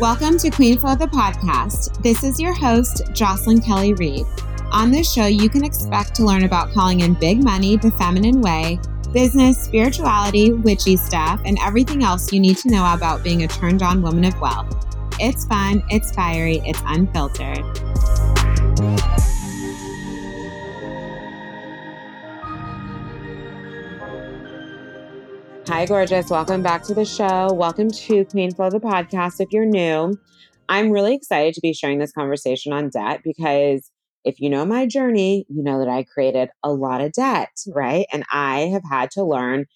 Welcome to Queen Flow the podcast. This is your host, Jocelyn Kelly Reid. On this show, you can expect to learn about calling in big money the feminine way, business, spirituality, witchy stuff, and everything else you need to know about being a turned on woman of wealth. It's fun, it's fiery, it's unfiltered. Hi, gorgeous. Welcome back to the show. Welcome to Queen Flow, the podcast. If you're new, I'm really excited to be sharing this conversation on debt because if you know my journey, you know that I created a lot of debt, right? And I have had to learn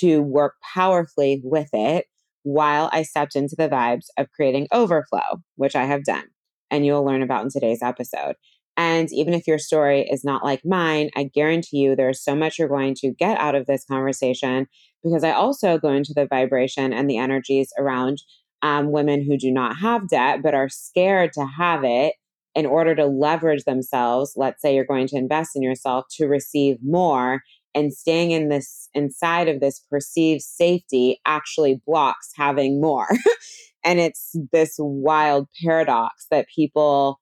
to work powerfully with it while I stepped into the vibes of creating overflow, which I have done. And you'll learn about in today's episode. And even if your story is not like mine, I guarantee you there's so much you're going to get out of this conversation because I also go into the vibration and the energies around um, women who do not have debt but are scared to have it in order to leverage themselves. Let's say you're going to invest in yourself to receive more. And staying in this inside of this perceived safety actually blocks having more. and it's this wild paradox that people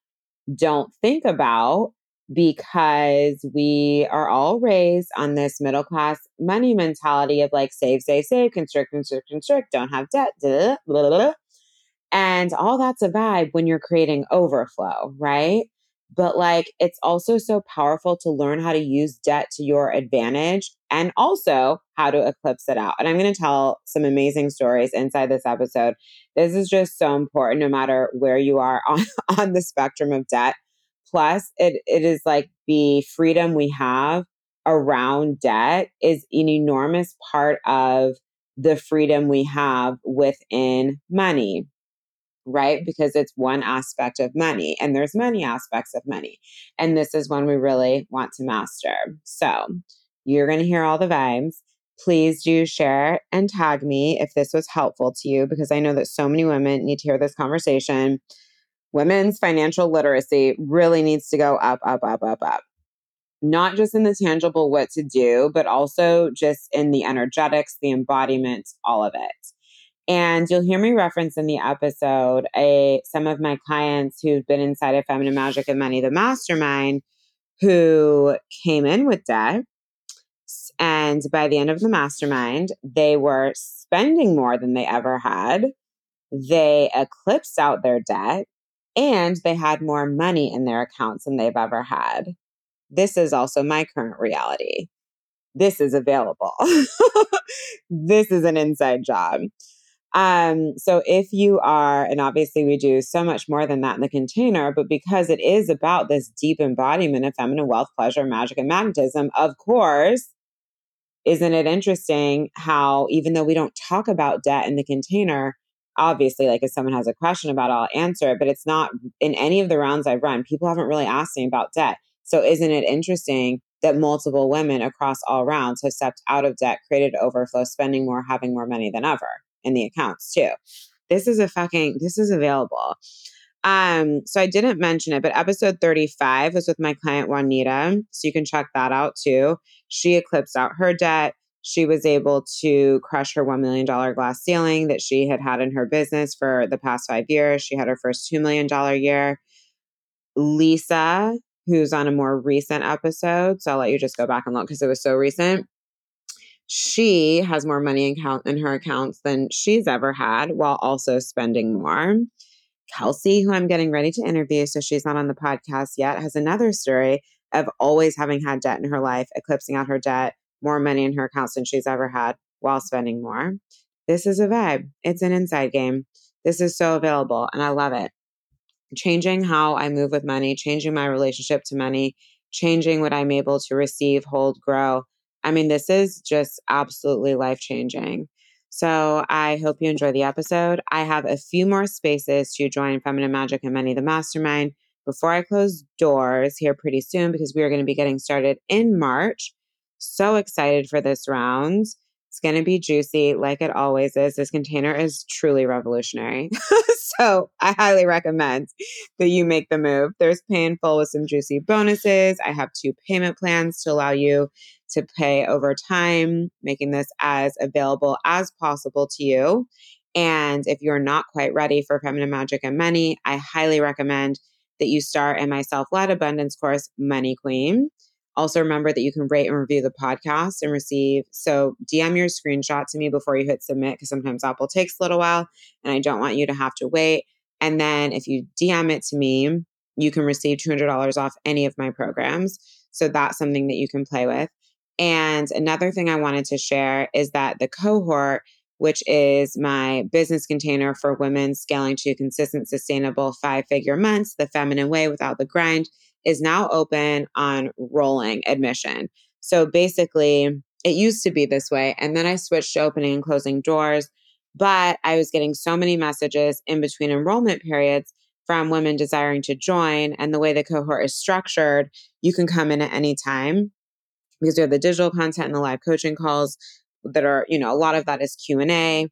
don't think about because we are all raised on this middle class money mentality of like save, save, save, constrict, constrict, constrict, don't have debt, blah, blah, blah. and all that's a vibe when you're creating overflow, right? But like it's also so powerful to learn how to use debt to your advantage and also how to eclipse it out. And I'm going to tell some amazing stories inside this episode. This is just so important no matter where you are on, on the spectrum of debt plus it, it is like the freedom we have around debt is an enormous part of the freedom we have within money right? Because it's one aspect of money and there's many aspects of money and this is one we really want to master. So you're going to hear all the vibes. Please do share and tag me if this was helpful to you because i know that so many women need to hear this conversation women's financial literacy really needs to go up, up, up, up, up. Not just in the tangible what to do, but also just in the energetics, the embodiment, all of it. And you'll hear me reference in the episode a some of my clients who've been inside of Feminine Magic and Money, the mastermind, who came in with debt. And by the end of the mastermind, they were spending more than they ever had. They eclipsed out their debt and they had more money in their accounts than they've ever had. This is also my current reality. This is available. this is an inside job. Um, so if you are, and obviously we do so much more than that in the container, but because it is about this deep embodiment of feminine wealth, pleasure, magic, and magnetism, of course, isn't it interesting how even though we don't talk about debt in the container, obviously like if someone has a question about it, I'll answer it, but it's not in any of the rounds I've run, people haven't really asked me about debt. So isn't it interesting that multiple women across all rounds have stepped out of debt, created overflow, spending more, having more money than ever in the accounts too. This is a fucking this is available. Um, so I didn't mention it, but episode 35 was with my client Juanita. So you can check that out too. She eclipsed out her debt she was able to crush her $1 million glass ceiling that she had had in her business for the past five years. She had her first $2 million year. Lisa, who's on a more recent episode, so I'll let you just go back and look because it was so recent. She has more money in, count, in her accounts than she's ever had while also spending more. Kelsey, who I'm getting ready to interview, so she's not on the podcast yet, has another story of always having had debt in her life, eclipsing out her debt more money in her accounts than she's ever had while spending more. This is a vibe. It's an inside game. This is so available and I love it. Changing how I move with money, changing my relationship to money, changing what I'm able to receive, hold, grow. I mean, this is just absolutely life changing. So I hope you enjoy the episode. I have a few more spaces to join Feminine Magic and Money, the mastermind, before I close doors here pretty soon because we are going to be getting started in March. So excited for this round. It's going to be juicy like it always is. This container is truly revolutionary. so I highly recommend that you make the move. There's painful with some juicy bonuses. I have two payment plans to allow you to pay over time, making this as available as possible to you. And if you're not quite ready for feminine magic and money, I highly recommend that you start in my self led abundance course, Money Queen. Also, remember that you can rate and review the podcast and receive. So, DM your screenshot to me before you hit submit because sometimes Apple takes a little while and I don't want you to have to wait. And then if you DM it to me, you can receive $200 off any of my programs. So, that's something that you can play with. And another thing I wanted to share is that the cohort which is my business container for women scaling to consistent, sustainable five figure months, the feminine way without the grind, is now open on rolling admission. So basically, it used to be this way. And then I switched to opening and closing doors. But I was getting so many messages in between enrollment periods from women desiring to join. And the way the cohort is structured, you can come in at any time because we have the digital content and the live coaching calls that are, you know, a lot of that is Q&A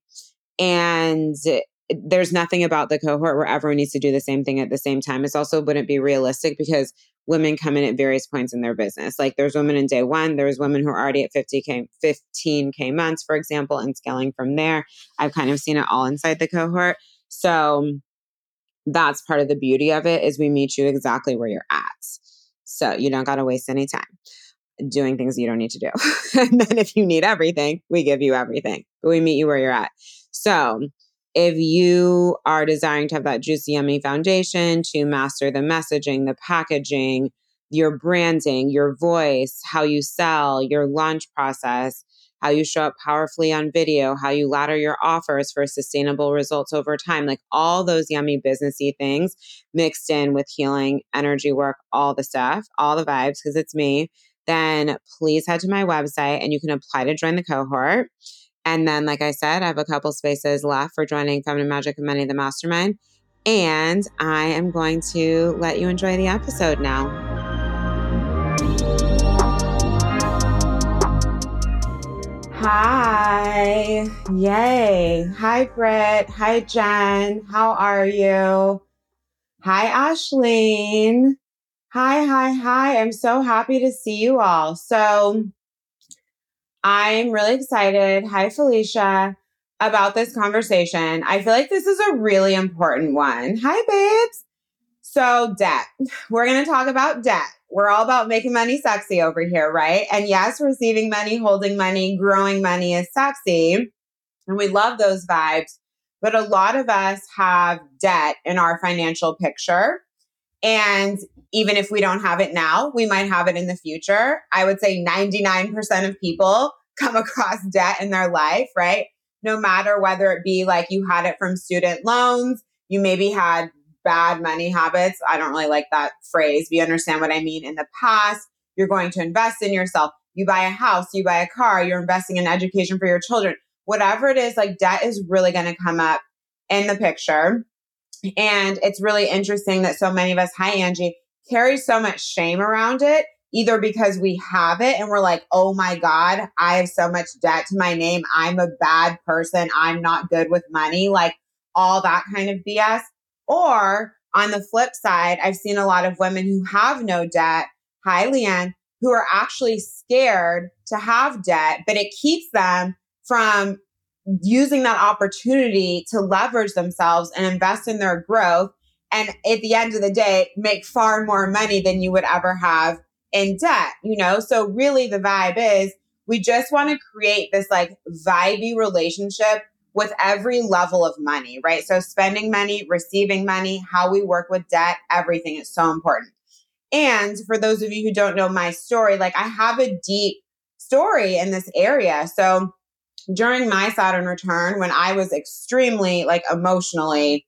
and there's nothing about the cohort where everyone needs to do the same thing at the same time. It's also wouldn't be realistic because women come in at various points in their business. Like there's women in day one, there's women who are already at 50K, 15K months, for example, and scaling from there. I've kind of seen it all inside the cohort. So that's part of the beauty of it is we meet you exactly where you're at. So you don't got to waste any time doing things you don't need to do. and then if you need everything, we give you everything, but we meet you where you're at. So if you are desiring to have that juicy, yummy foundation to master the messaging, the packaging, your branding, your voice, how you sell, your launch process, how you show up powerfully on video, how you ladder your offers for sustainable results over time, like all those yummy businessy things mixed in with healing, energy work, all the stuff, all the vibes, because it's me then please head to my website and you can apply to join the cohort. And then, like I said, I have a couple spaces left for joining Feminine Magic and Money, the Mastermind. And I am going to let you enjoy the episode now. Hi. Yay. Hi, Britt. Hi, Jen. How are you? Hi, Ashleen. Hi, hi, hi. I'm so happy to see you all. So, I'm really excited. Hi, Felicia, about this conversation. I feel like this is a really important one. Hi, babes. So, debt. We're going to talk about debt. We're all about making money sexy over here, right? And yes, receiving money, holding money, growing money is sexy. And we love those vibes. But a lot of us have debt in our financial picture. And even if we don't have it now, we might have it in the future. I would say 99% of people come across debt in their life, right? No matter whether it be like you had it from student loans, you maybe had bad money habits. I don't really like that phrase, but you understand what I mean. In the past, you're going to invest in yourself. You buy a house, you buy a car, you're investing in education for your children. Whatever it is, like debt is really going to come up in the picture. And it's really interesting that so many of us, hi Angie, carry so much shame around it, either because we have it and we're like, oh my God, I have so much debt to my name. I'm a bad person. I'm not good with money, like all that kind of BS. Or on the flip side, I've seen a lot of women who have no debt. Hi, Leanne, who are actually scared to have debt, but it keeps them from using that opportunity to leverage themselves and invest in their growth. And at the end of the day, make far more money than you would ever have in debt, you know? So really the vibe is we just want to create this like vibey relationship with every level of money, right? So spending money, receiving money, how we work with debt, everything is so important. And for those of you who don't know my story, like I have a deep story in this area. So during my Saturn return when I was extremely like emotionally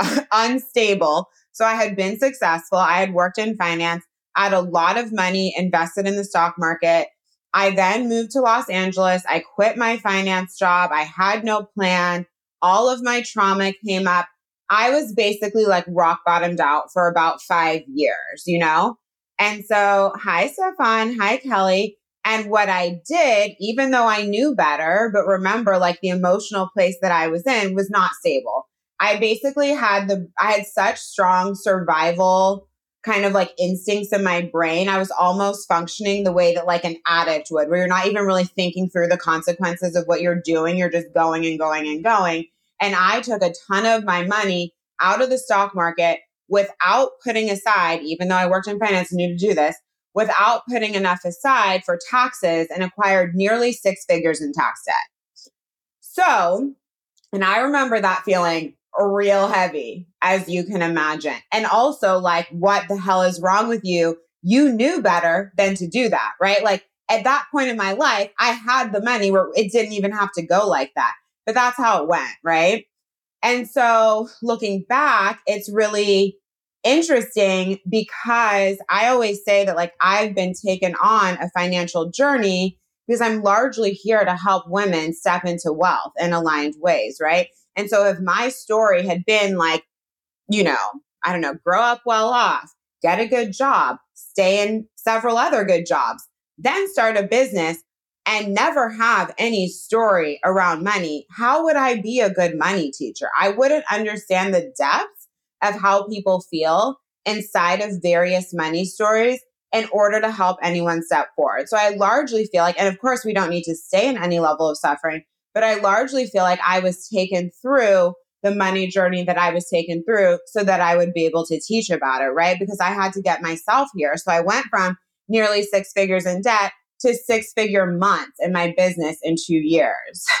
unstable. So I had been successful. I had worked in finance. I had a lot of money invested in the stock market. I then moved to Los Angeles. I quit my finance job. I had no plan. All of my trauma came up. I was basically like rock bottomed out for about five years, you know? And so, hi, Stefan. Hi, Kelly. And what I did, even though I knew better, but remember, like the emotional place that I was in was not stable. I basically had the, I had such strong survival kind of like instincts in my brain. I was almost functioning the way that like an addict would, where you're not even really thinking through the consequences of what you're doing. You're just going and going and going. And I took a ton of my money out of the stock market without putting aside, even though I worked in finance and knew to do this, without putting enough aside for taxes and acquired nearly six figures in tax debt. So, and I remember that feeling real heavy, as you can imagine. And also, like, what the hell is wrong with you? You knew better than to do that, right? Like, at that point in my life, I had the money where it didn't even have to go like that. But that's how it went, right? And so looking back, it's really interesting because I always say that like I've been taken on a financial journey because I'm largely here to help women step into wealth in aligned ways, right? And so if my story had been like, you know, I don't know, grow up well off, get a good job, stay in several other good jobs, then start a business and never have any story around money, how would I be a good money teacher? I wouldn't understand the depth of how people feel inside of various money stories in order to help anyone step forward. So I largely feel like, and of course, we don't need to stay in any level of suffering, but I largely feel like I was taken through the money journey that I was taken through so that I would be able to teach about it, right? Because I had to get myself here. So I went from nearly six figures in debt to six figure months in my business in two years.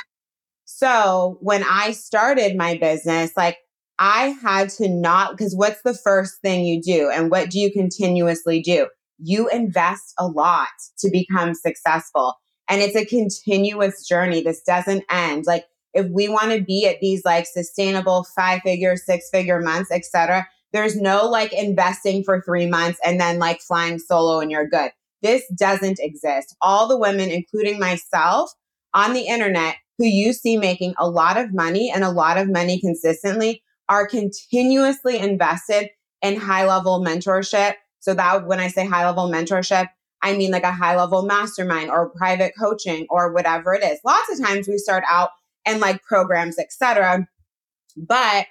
So when I started my business, like I had to not, because what's the first thing you do? And what do you continuously do? You invest a lot to become successful. And it's a continuous journey. This doesn't end. Like if we want to be at these like sustainable five figure, six figure months, etc., there's no like investing for three months and then like flying solo and you're good. This doesn't exist. All the women, including myself on the internet who you see making a lot of money and a lot of money consistently are continuously invested in high level mentorship. So that when I say high level mentorship, I mean like a high level mastermind or private coaching or whatever it is. Lots of times we start out in like programs, etc. But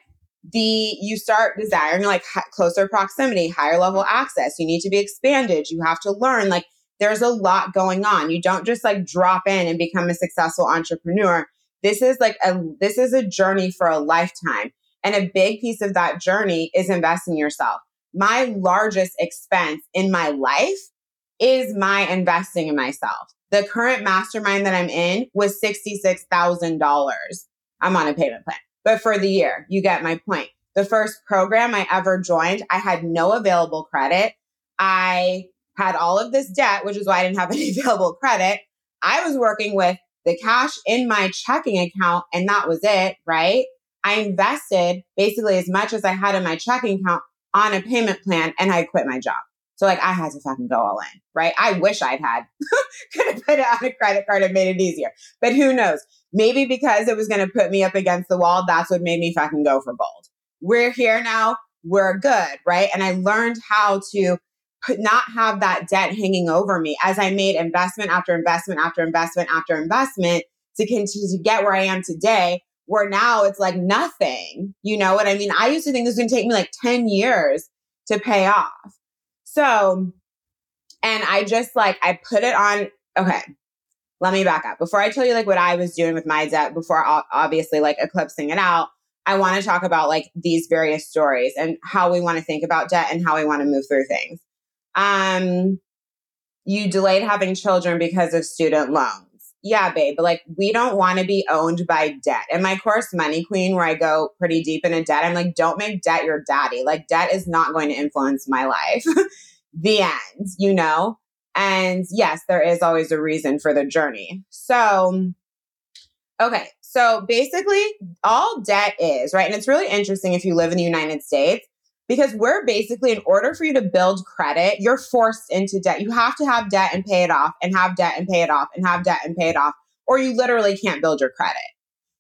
the you start desiring like closer proximity, higher level access. You need to be expanded. You have to learn like there's a lot going on. You don't just like drop in and become a successful entrepreneur. This is like a this is a journey for a lifetime. And a big piece of that journey is investing in yourself. My largest expense in my life is my investing in myself. The current mastermind that I'm in was $66,000. I'm on a payment plan but for the year. You get my point. The first program I ever joined, I had no available credit. I had all of this debt, which is why I didn't have any available credit. I was working with the cash in my checking account, and that was it, right? I invested basically as much as I had in my checking account on a payment plan, and I quit my job. So like I had to fucking go all in, right? I wish I'd had could have put it on a credit card and made it easier. But who knows? Maybe because it was going to put me up against the wall, that's what made me fucking go for gold. We're here now. We're good, right? And I learned how to put, not have that debt hanging over me as I made investment after investment after investment after investment to continue to get where I am today. Where now it's like nothing. You know what I mean? I used to think this was going to take me like 10 years to pay off. So, and I just like, I put it on, okay, let me back up. Before I tell you like what I was doing with my debt, before obviously like eclipsing it out, I want to talk about like these various stories and how we want to think about debt and how we want to move through things. Um, you delayed having children because of student loans. Yeah, babe, like we don't want to be owned by debt. In my course, Money Queen, where I go pretty deep into debt, I'm like, don't make debt your daddy. Like, debt is not going to influence my life. the end, you know? And yes, there is always a reason for the journey. So, okay. So basically, all debt is, right? And it's really interesting if you live in the United States because we're basically, in order for you to build credit, you're forced into debt. You have to have debt and pay it off, and have debt and pay it off, and have debt and pay it off, or you literally can't build your credit.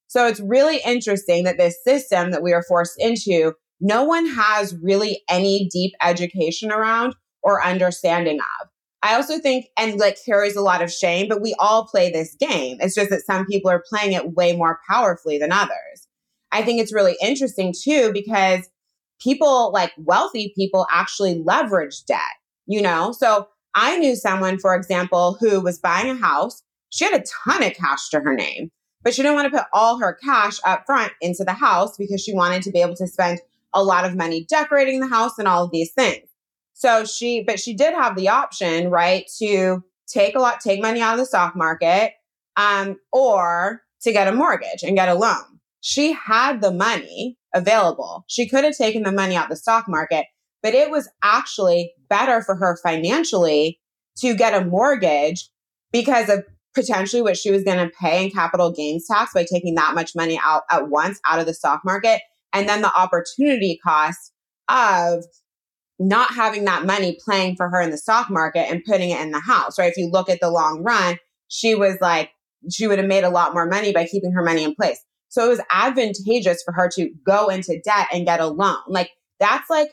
So it's really interesting that this system that we are forced into, no one has really any deep education around or understanding of. I also think, and like carries a lot of shame, but we all play this game. It's just that some people are playing it way more powerfully than others. I think it's really interesting too, because people like wealthy people actually leverage debt, you know? So I knew someone, for example, who was buying a house. She had a ton of cash to her name. but she didn't want to put all her cash up front into the house because she wanted to be able to spend a lot of money decorating the house and all of these things. So she, but she did have the option, right, to take a lot, take money out of the stock market, um, or to get a mortgage and get a loan. She had the money available. She could have taken the money out the stock market, but it was actually better for her financially to get a mortgage because of potentially what she was going to pay in capital gains tax by taking that much money out at once out of the stock market. And then the opportunity cost of not having that money playing for her in the stock market and putting it in the house, right? If you look at the long run, she was like, she would have made a lot more money by keeping her money in place. So it was advantageous for her to go into debt and get a loan. Like that's like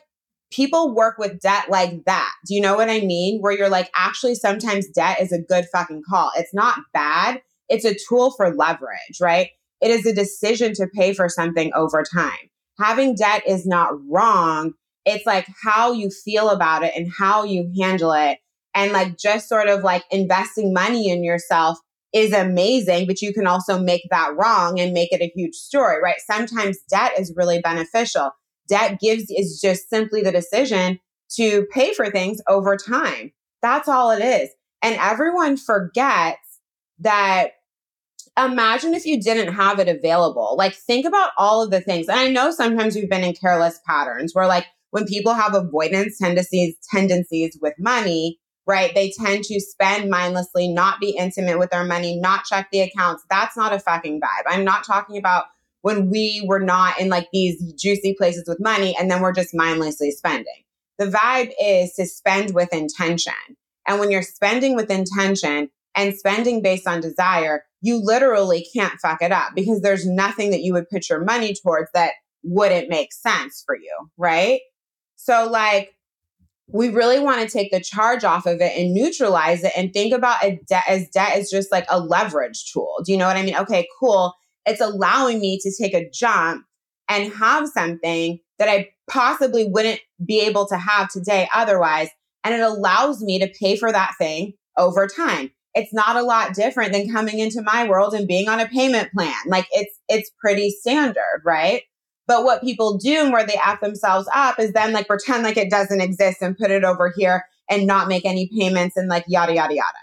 people work with debt like that. Do you know what I mean? Where you're like, actually, sometimes debt is a good fucking call. It's not bad. It's a tool for leverage, right? It is a decision to pay for something over time. Having debt is not wrong. It's like how you feel about it and how you handle it. And like just sort of like investing money in yourself is amazing, but you can also make that wrong and make it a huge story, right? Sometimes debt is really beneficial. Debt gives is just simply the decision to pay for things over time. That's all it is. And everyone forgets that imagine if you didn't have it available. Like think about all of the things. And I know sometimes we've been in careless patterns where like when people have avoidance tendencies tendencies with money, right? They tend to spend mindlessly, not be intimate with their money, not check the accounts. That's not a fucking vibe. I'm not talking about when we were not in like these juicy places with money and then we're just mindlessly spending. The vibe is to spend with intention. And when you're spending with intention and spending based on desire, you literally can't fuck it up because there's nothing that you would put your money towards that wouldn't make sense for you, right? So, like, we really want to take the charge off of it and neutralize it and think about debt as debt is just like a leverage tool. Do you know what I mean? Okay, cool it's allowing me to take a jump and have something that I possibly wouldn't be able to have today otherwise. And it allows me to pay for that thing over time. It's not a lot different than coming into my world and being on a payment plan. Like it's, it's pretty standard, right? But what people do and where they app themselves up is then like pretend like it doesn't exist and put it over here and not make any payments and like yada, yada, yada.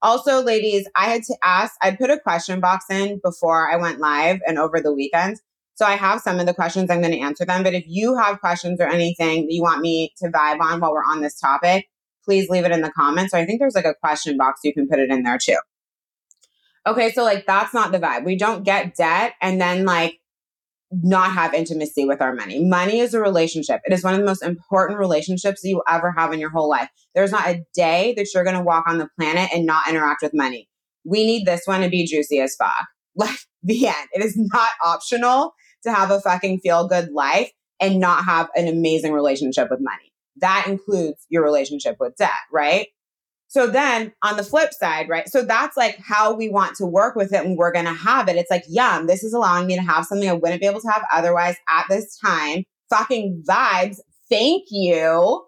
Also, ladies, I had to ask, I'd put a question box in before I went live and over the weekend. So I have some of the questions, I'm going to answer them. But if you have questions or anything that you want me to vibe on while we're on this topic, please leave it in the comments. So I think there's like a question box, you can put it in there too. Okay, so like that's not the vibe. We don't get debt and then like not have intimacy with our money. Money is a relationship. It is one of the most important relationships you ever have in your whole life. There's not a day that you're going to walk on the planet and not interact with money. We need this one to be juicy as fuck. Like the end. It is not optional to have a fucking feel good life and not have an amazing relationship with money. That includes your relationship with debt, right? So then on the flip side, right? So that's like how we want to work with it and we're going to have it. It's like, yum, this is allowing me to have something I wouldn't be able to have otherwise at this time. Fucking vibes. Thank you.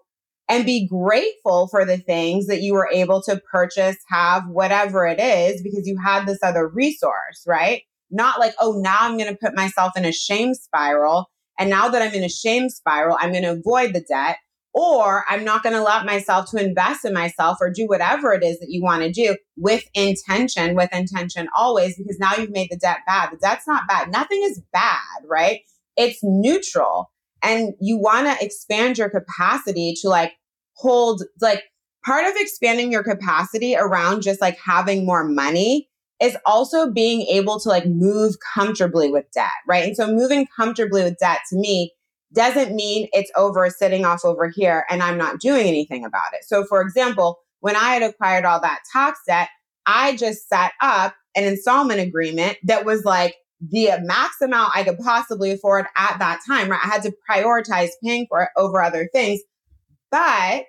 And be grateful for the things that you were able to purchase, have, whatever it is, because you had this other resource, right? Not like, oh, now I'm going to put myself in a shame spiral. And now that I'm in a shame spiral, I'm going to avoid the debt or I'm not going to allow myself to invest in myself or do whatever it is that you want to do with intention, with intention always, because now you've made the debt bad. The debt's not bad. Nothing is bad, right? It's neutral. And you want to expand your capacity to like hold, like, part of expanding your capacity around just like having more money is also being able to like move comfortably with debt, right? And so moving comfortably with debt to me doesn't mean it's over sitting off over here and I'm not doing anything about it. So, for example, when I had acquired all that tax debt, I just set up an installment agreement that was like the max amount I could possibly afford at that time, right? I had to prioritize paying for it over other things, but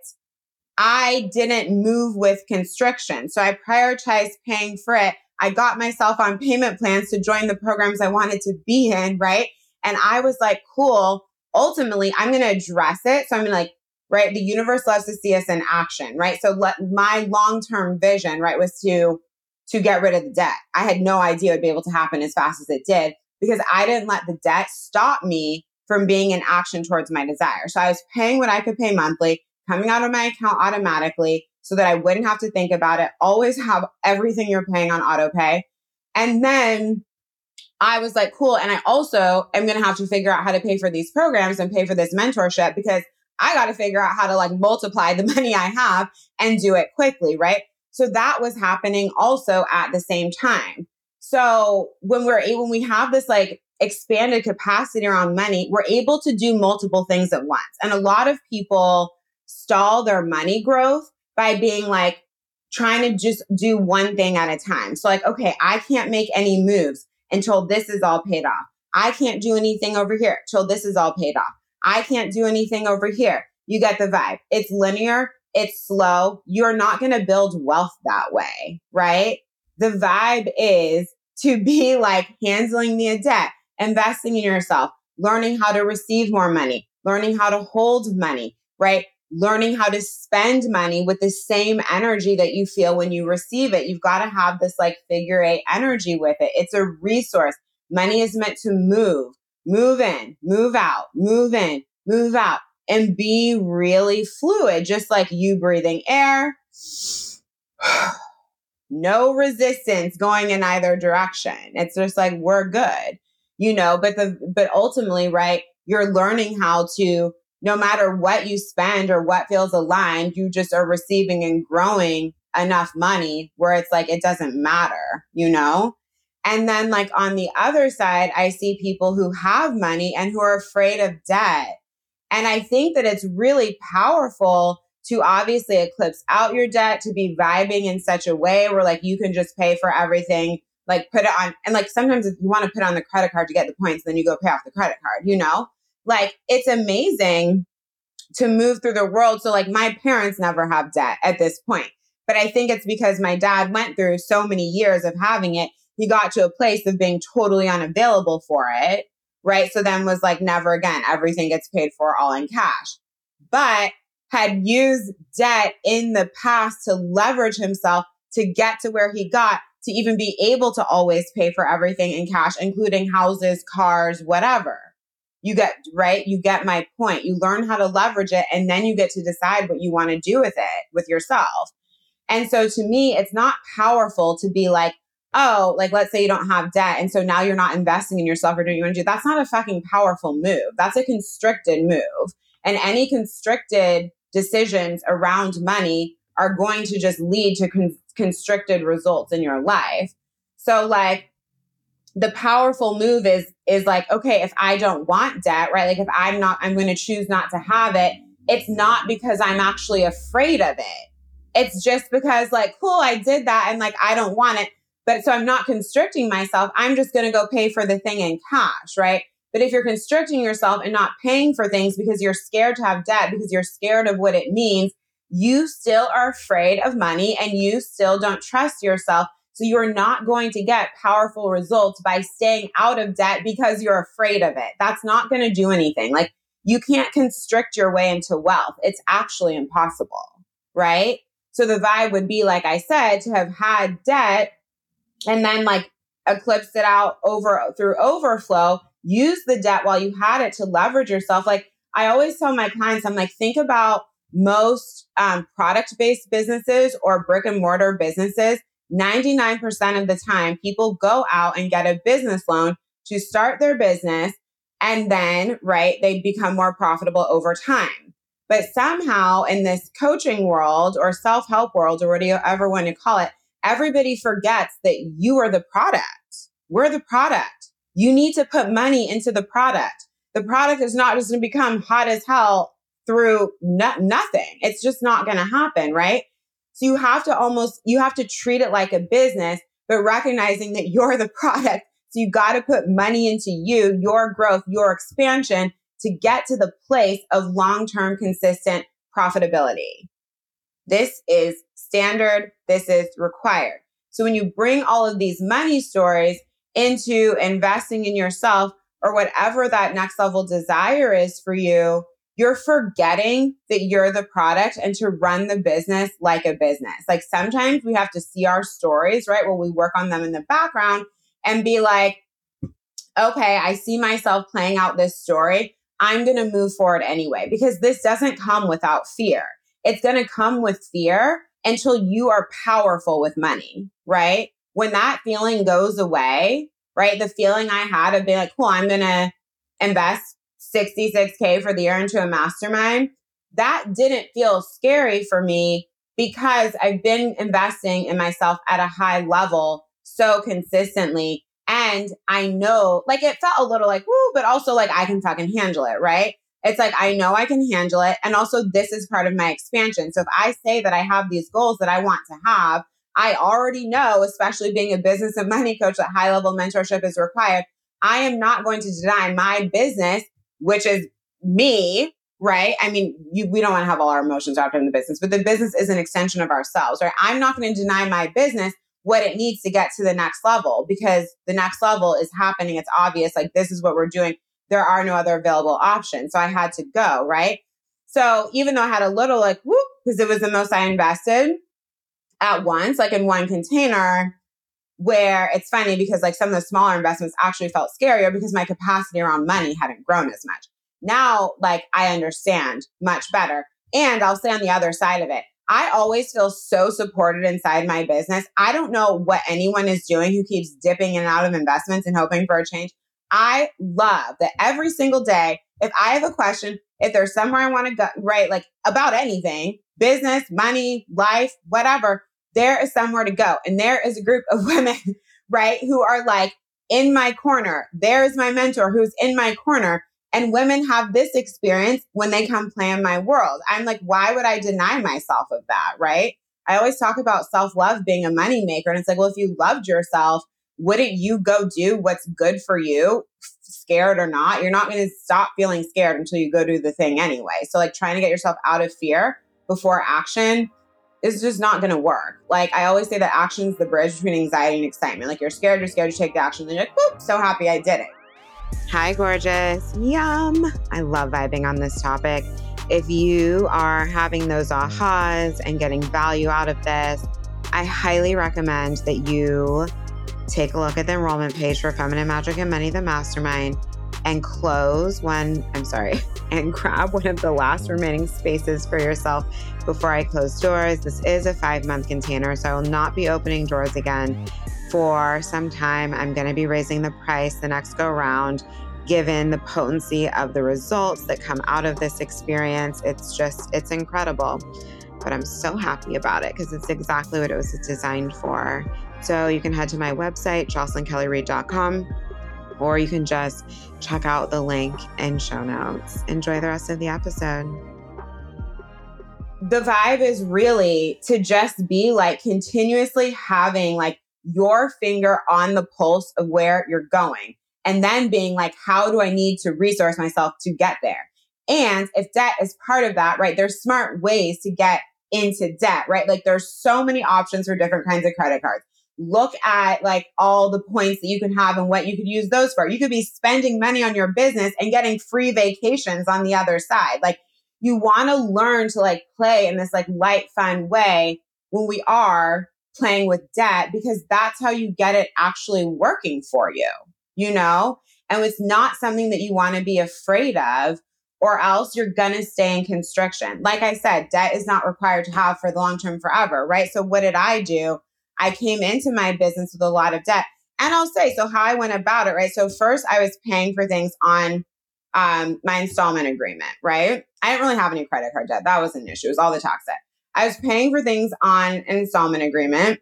I didn't move with constriction. So I prioritized paying for it. I got myself on payment plans to join the programs I wanted to be in, right? And I was like, cool, ultimately I'm going to address it. So I'm gonna like, right, the universe loves to see us in action, right? So let my long-term vision, right, was to to get rid of the debt. I had no idea it would be able to happen as fast as it did because I didn't let the debt stop me from being in action towards my desire. So I was paying what I could pay monthly, coming out of my account automatically so that I wouldn't have to think about it. Always have everything you're paying on auto pay. And then I was like, cool. And I also am going to have to figure out how to pay for these programs and pay for this mentorship because I got to figure out how to like multiply the money I have and do it quickly. Right. So that was happening also at the same time. So when we're when we have this like expanded capacity around money, we're able to do multiple things at once. And a lot of people stall their money growth by being like, trying to just do one thing at a time. So like, okay, I can't make any moves until this is all paid off. I can't do anything over here till this is all paid off. I can't do anything over here. You get the vibe. It's linear, it's slow. You're not going to build wealth that way, right? The vibe is to be like handling the debt, investing in yourself, learning how to receive more money, learning how to hold money, right? Learning how to spend money with the same energy that you feel when you receive it. You've got to have this like figure eight energy with it. It's a resource. Money is meant to move, move in, move out, move in, move out, and be really fluid, just like you breathing air. no resistance going in either direction. It's just like we're good, you know, but the but ultimately, right, you're learning how to no matter what you spend or what feels aligned, you just are receiving and growing enough money where it's like it doesn't matter, you know? And then, like, on the other side, I see people who have money and who are afraid of debt. And I think that it's really powerful to obviously eclipse out your debt, to be vibing in such a way where, like, you can just pay for everything, like, put it on. And, like, sometimes if you want to put on the credit card to get the points, then you go pay off the credit card, you know? Like, it's amazing to move through the world. So, like, my parents never have debt at this point. But I think it's because my dad went through so many years of having it. He got to a place of being totally unavailable for it. Right. So then was like, never again. Everything gets paid for all in cash. But had used debt in the past to leverage himself to get to where he got to even be able to always pay for everything in cash, including houses, cars, whatever. You get, right? You get my point. You learn how to leverage it and then you get to decide what you want to do with it with yourself. And so to me, it's not powerful to be like, oh, like let's say you don't have debt. And so now you're not investing in yourself or doing you want to do. That's not a fucking powerful move. That's a constricted move. And any constricted decisions around money are going to just lead to con- constricted results in your life. So like the powerful move is is like okay if i don't want debt right like if i'm not i'm going to choose not to have it it's not because i'm actually afraid of it. It's just because like cool i did that and like i don't want it but so i'm not constricting myself. I'm just going to go pay for the thing in cash right? But if you're constricting yourself and not paying for things because you're scared to have debt because you're scared of what it means you still are afraid of money and you still don't trust yourself so you're not going to get powerful results by staying out of debt because you're afraid of it. That's not going to do anything. Like you can't constrict your way into wealth. It's actually impossible, right? So the vibe would be, like I said, to have had debt and then like eclipse it out over through overflow, use the debt while you had it to leverage yourself. Like I always tell my clients, I'm like, think about most um, product based businesses or brick and mortar businesses 99% of the time, people go out and get a business loan to start their business. And then, right, they become more profitable over time. But somehow in this coaching world or self help world or whatever you want to call it, everybody forgets that you are the product. We're the product. You need to put money into the product. The product is not just going to become hot as hell through no- nothing. It's just not going to happen, right? So you have to almost, you have to treat it like a business, but recognizing that you're the product. So you got to put money into you, your growth, your expansion to get to the place of long-term consistent profitability. This is standard. This is required. So when you bring all of these money stories into investing in yourself or whatever that next level desire is for you, you're forgetting that you're the product and to run the business like a business. Like sometimes we have to see our stories, right? While we work on them in the background and be like, okay, I see myself playing out this story. I'm going to move forward anyway, because this doesn't come without fear. It's going to come with fear until you are powerful with money, right? When that feeling goes away, right? The feeling I had of being like, cool, I'm going to invest 66K for the year into a mastermind, that didn't feel scary for me because I've been investing in myself at a high level so consistently. And I know, like, it felt a little like, woo, but also like I can fucking handle it, right? It's like, I know I can handle it. And also, this is part of my expansion. So if I say that I have these goals that I want to have, I already know, especially being a business and money coach, that high level mentorship is required. I am not going to deny my business which is me, right? I mean, you, we don't want to have all our emotions up in the business, but the business is an extension of ourselves, right? I'm not going to deny my business what it needs to get to the next level because the next level is happening. It's obvious, like, this is what we're doing. There are no other available options. So I had to go, right? So even though I had a little like, whoop, because it was the most I invested at once, like in one container, where it's funny because like some of the smaller investments actually felt scarier because my capacity around money hadn't grown as much. Now, like I understand much better. And I'll say on the other side of it, I always feel so supported inside my business. I don't know what anyone is doing who keeps dipping in and out of investments and hoping for a change. I love that every single day, if I have a question, if there's somewhere I want to go, right, like about anything, business, money, life, whatever, there is somewhere to go. And there is a group of women, right, who are like in my corner. There is my mentor who's in my corner. And women have this experience when they come play in my world. I'm like, why would I deny myself of that? Right. I always talk about self love being a moneymaker. And it's like, well, if you loved yourself, wouldn't you go do what's good for you, scared or not? You're not going to stop feeling scared until you go do the thing anyway. So, like, trying to get yourself out of fear before action is just not going to work. Like I always say that action is the bridge between anxiety and excitement. Like you're scared, you're scared to take the action, and you're like, whoop, so happy I did it. Hi, gorgeous. Yum. I love vibing on this topic. If you are having those ahas and getting value out of this, I highly recommend that you take a look at the enrollment page for Feminine Magic and Money, the Mastermind, and close one, I'm sorry, and grab one of the last remaining spaces for yourself before I close doors. This is a five month container, so I will not be opening doors again for some time. I'm going to be raising the price the next go round. Given the potency of the results that come out of this experience, it's just, it's incredible. But I'm so happy about it because it's exactly what it was designed for. So you can head to my website, jocelynkellyreid.com or you can just check out the link in show notes. Enjoy the rest of the episode. The vibe is really to just be like continuously having like your finger on the pulse of where you're going. And then being like, how do I need to resource myself to get there? And if debt is part of that, right? There's smart ways to get into debt, right? Like there's so many options for different kinds of credit cards look at like all the points that you can have and what you could use those for. You could be spending money on your business and getting free vacations on the other side. Like you want to learn to like play in this like light, fun way when we are playing with debt because that's how you get it actually working for you, you know? And it's not something that you want to be afraid of or else you're going to stay in constriction. Like I said, debt is not required to have for the long term forever, right? So what did I do? I came into my business with a lot of debt. And I'll say, so how I went about it, right? So first I was paying for things on um, my installment agreement, right? I didn't really have any credit card debt. That was an issue. It was all the tax debt. I was paying for things on an installment agreement.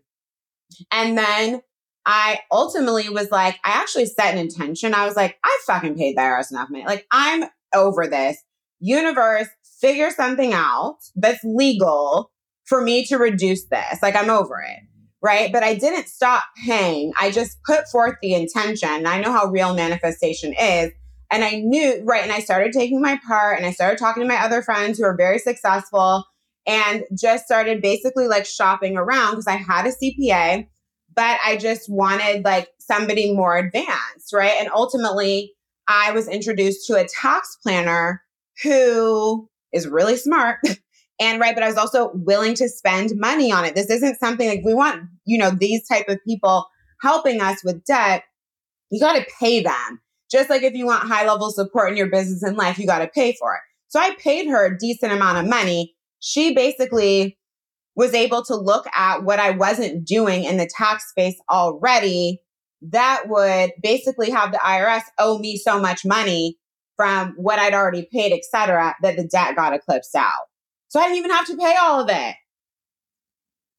And then I ultimately was like, I actually set an intention. I was like, I fucking paid the IRS enough money. Like, I'm over this. Universe, figure something out that's legal for me to reduce this. Like, I'm over it right? But I didn't stop paying. I just put forth the intention. I know how real manifestation is. And I knew, right? And I started taking my part and I started talking to my other friends who are very successful and just started basically like shopping around because I had a CPA, but I just wanted like somebody more advanced, right? And ultimately, I was introduced to a tax planner who is really smart and right but i was also willing to spend money on it. This isn't something like we want you know these type of people helping us with debt. You got to pay them. Just like if you want high level support in your business and life you got to pay for it. So i paid her a decent amount of money. She basically was able to look at what i wasn't doing in the tax space already. That would basically have the irs owe me so much money from what i'd already paid et cetera that the debt got eclipsed out so I didn't even have to pay all of it.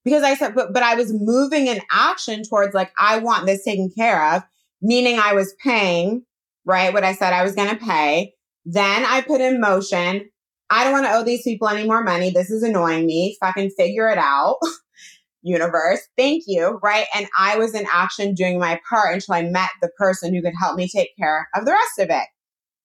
Because I said, but, but I was moving in action towards like, I want this taken care of, meaning I was paying, right? What I said I was going to pay. Then I put in motion. I don't want to owe these people any more money. This is annoying me. Fucking figure it out. Universe, thank you. Right. And I was in action doing my part until I met the person who could help me take care of the rest of it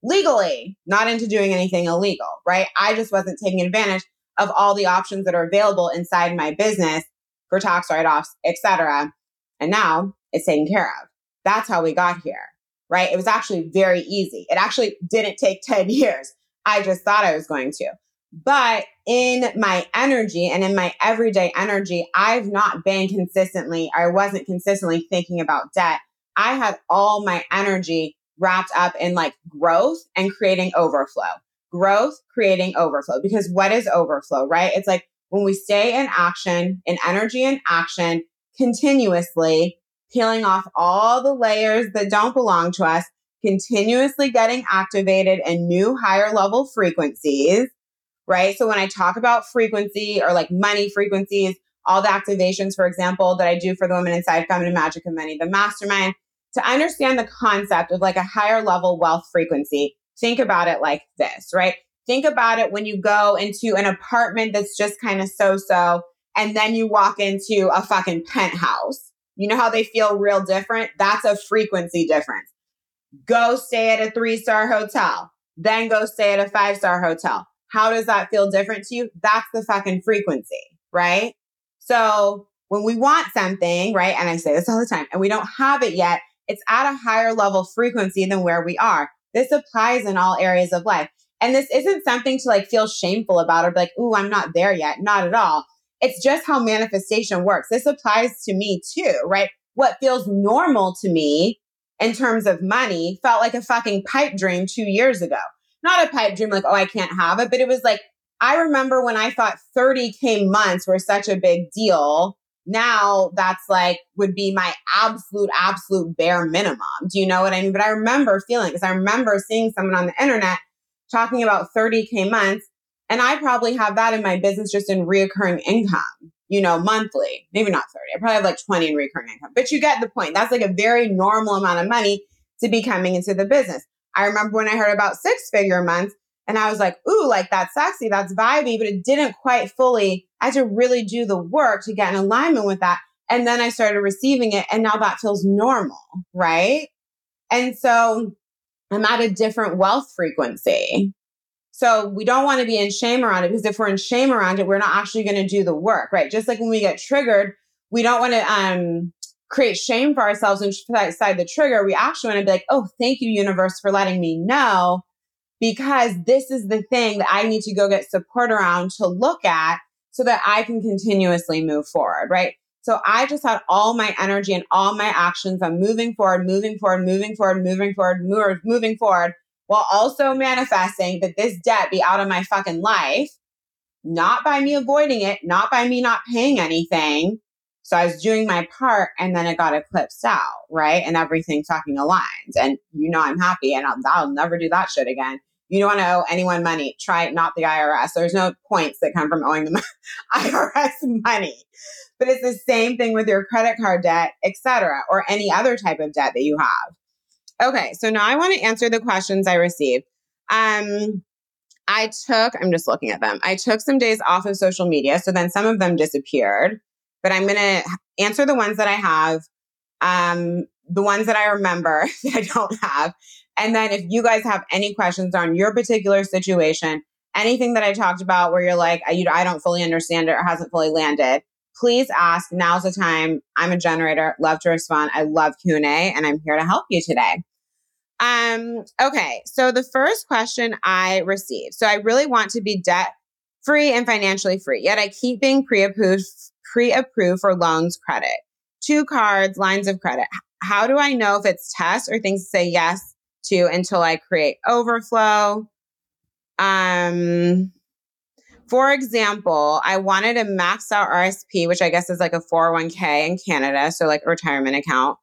legally, not into doing anything illegal. Right. I just wasn't taking advantage of all the options that are available inside my business for tax write-offs, etc. And now it's taken care of. That's how we got here, right? It was actually very easy. It actually didn't take 10 years. I just thought I was going to. But in my energy and in my everyday energy, I've not been consistently, I wasn't consistently thinking about debt. I had all my energy wrapped up in like growth and creating overflow growth creating overflow. Because what is overflow, right? It's like when we stay in action, in energy and action continuously, peeling off all the layers that don't belong to us, continuously getting activated in new higher level frequencies, right? So when I talk about frequency or like money frequencies, all the activations, for example, that I do for the women inside Feminine Magic of Money, the mastermind, to understand the concept of like a higher level wealth frequency, think about it like this, right? Think about it when you go into an apartment that's just kind of so so, and then you walk into a fucking penthouse. You know how they feel real different? That's a frequency difference. Go stay at a three star hotel, then go stay at a five star hotel. How does that feel different to you? That's the fucking frequency, right? So when we want something, right? And I say this all the time, and we don't have it yet, it's at a higher level frequency than where we are. This applies in all areas of life. And this isn't something to like feel shameful about or be like, ooh, I'm not there yet. Not at all. It's just how manifestation works. This applies to me too, right? What feels normal to me in terms of money felt like a fucking pipe dream two years ago. Not a pipe dream like, oh, I can't have it, but it was like, I remember when I thought 30K months were such a big deal now that's like would be my absolute absolute bare minimum. Do you know what i mean? But i remember feeling because i remember seeing someone on the internet talking about 30k months and i probably have that in my business just in reoccurring income you know monthly. Maybe not 30 i probably have like 20 in recurring income. But you get the point. That's like a very normal amount of money to be coming into the business. I remember when i heard about six figure months and I was like, ooh, like that's sexy, that's vibey, but it didn't quite fully, I had to really do the work to get in alignment with that. And then I started receiving it and now that feels normal, right? And so I'm at a different wealth frequency. So we don't want to be in shame around it because if we're in shame around it, we're not actually going to do the work, right? Just like when we get triggered, we don't want to um, create shame for ourselves inside the trigger. We actually want to be like, oh, thank you, universe, for letting me know because this is the thing that I need to go get support around to look at so that I can continuously move forward, right? So I just had all my energy and all my actions on moving forward, moving forward, moving forward, moving forward, moving, moving forward, while also manifesting that this debt be out of my fucking life, not by me avoiding it, not by me not paying anything, so I was doing my part and then it got eclipsed out, right? And everything fucking aligned. And you know, I'm happy and I'll, I'll never do that shit again. You don't want to owe anyone money. Try not the IRS. There's no points that come from owing the IRS money. But it's the same thing with your credit card debt, etc., or any other type of debt that you have. Okay, so now I want to answer the questions I received. Um, I took, I'm just looking at them. I took some days off of social media, so then some of them disappeared but I'm going to answer the ones that I have, um, the ones that I remember that I don't have. And then if you guys have any questions on your particular situation, anything that I talked about where you're like, I, I don't fully understand it or hasn't fully landed, please ask. Now's the time. I'm a generator, love to respond. I love Q&A and I'm here to help you today. Um, okay. So the first question I received. So I really want to be debt free and financially free, yet I keep being pre-approved pre-approved for loans credit. Two cards, lines of credit. How do I know if it's tests or things to say yes to until I create overflow? Um for example, I wanted to max out RSP, which I guess is like a 401k in Canada, so like a retirement account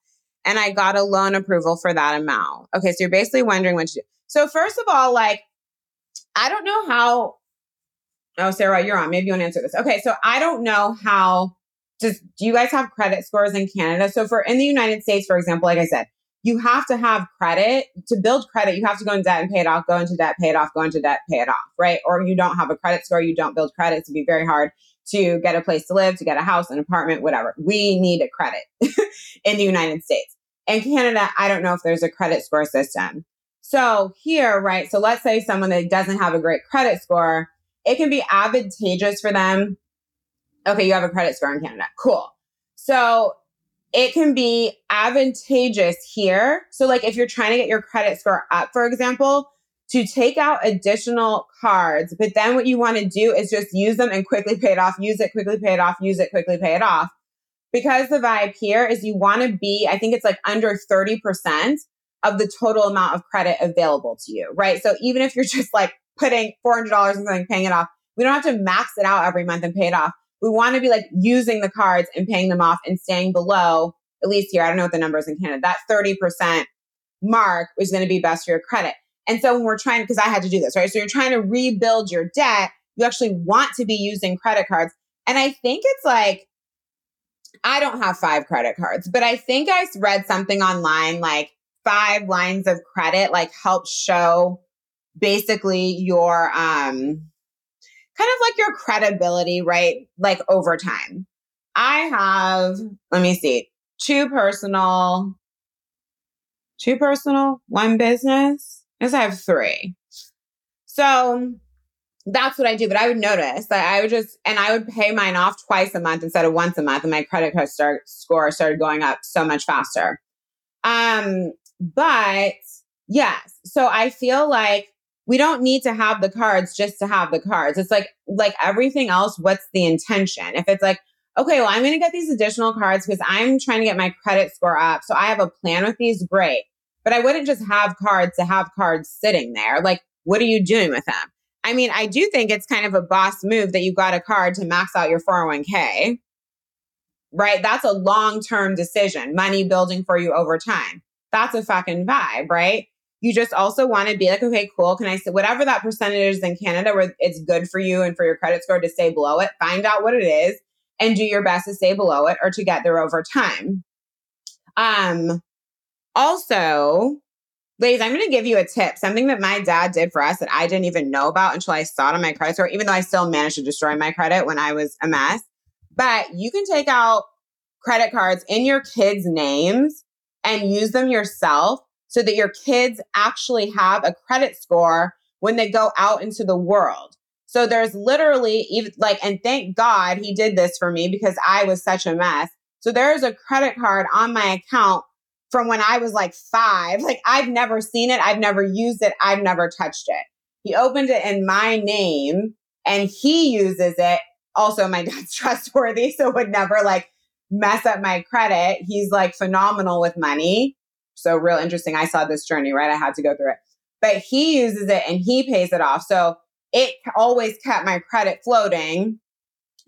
and I got a loan approval for that amount. Okay, so you're basically wondering what to do. So first of all, like, I don't know how. Oh, Sarah, you're on. Maybe you want to answer this. Okay, so I don't know how. Just do you guys have credit scores in Canada? So for in the United States, for example, like I said, you have to have credit to build credit. You have to go into debt and pay it off. Go into debt, pay it off. Go into debt, pay it off. Right? Or you don't have a credit score. You don't build credit. It's be very hard to get a place to live, to get a house, an apartment, whatever. We need a credit in the United States. In Canada, I don't know if there's a credit score system. So here, right? So let's say someone that doesn't have a great credit score, it can be advantageous for them. Okay, you have a credit score in Canada. Cool. So it can be advantageous here. So, like if you're trying to get your credit score up, for example, to take out additional cards, but then what you want to do is just use them and quickly pay it off, use it, quickly pay it off, use it, quickly pay it off because the vibe here is you want to be, I think it's like under 30% of the total amount of credit available to you, right? So even if you're just like putting $400 in something, paying it off, we don't have to max it out every month and pay it off. We want to be like using the cards and paying them off and staying below, at least here, I don't know what the numbers in Canada, that 30% mark is going to be best for your credit. And so when we're trying, because I had to do this, right? So you're trying to rebuild your debt, you actually want to be using credit cards. And I think it's like I don't have five credit cards, but I think I read something online like five lines of credit like help show basically your um kind of like your credibility, right? Like over time. I have, let me see, two personal, two personal, one business. I guess I have three. So that's what I do. But I would notice that I would just, and I would pay mine off twice a month instead of once a month. And my credit card start, score started going up so much faster. Um, but yes. So I feel like we don't need to have the cards just to have the cards. It's like, like everything else, what's the intention? If it's like, okay, well, I'm going to get these additional cards because I'm trying to get my credit score up. So I have a plan with these. Great. But I wouldn't just have cards to have cards sitting there. Like, what are you doing with them? I mean, I do think it's kind of a boss move that you got a card to max out your 401k. Right? That's a long term decision, money building for you over time. That's a fucking vibe, right? You just also want to be like, okay, cool. Can I say whatever that percentage is in Canada where it's good for you and for your credit score to stay below it? Find out what it is and do your best to stay below it or to get there over time. Um, also, Ladies, I'm going to give you a tip, something that my dad did for us that I didn't even know about until I saw it on my credit score, even though I still managed to destroy my credit when I was a mess. But you can take out credit cards in your kids' names and use them yourself so that your kids actually have a credit score when they go out into the world. So there's literally even like, and thank God he did this for me because I was such a mess. So there's a credit card on my account from when I was like five. Like I've never seen it. I've never used it. I've never touched it. He opened it in my name and he uses it. Also, my dad's trustworthy, so would never like mess up my credit. He's like phenomenal with money. So real interesting. I saw this journey, right? I had to go through it. But he uses it and he pays it off. So it always kept my credit floating.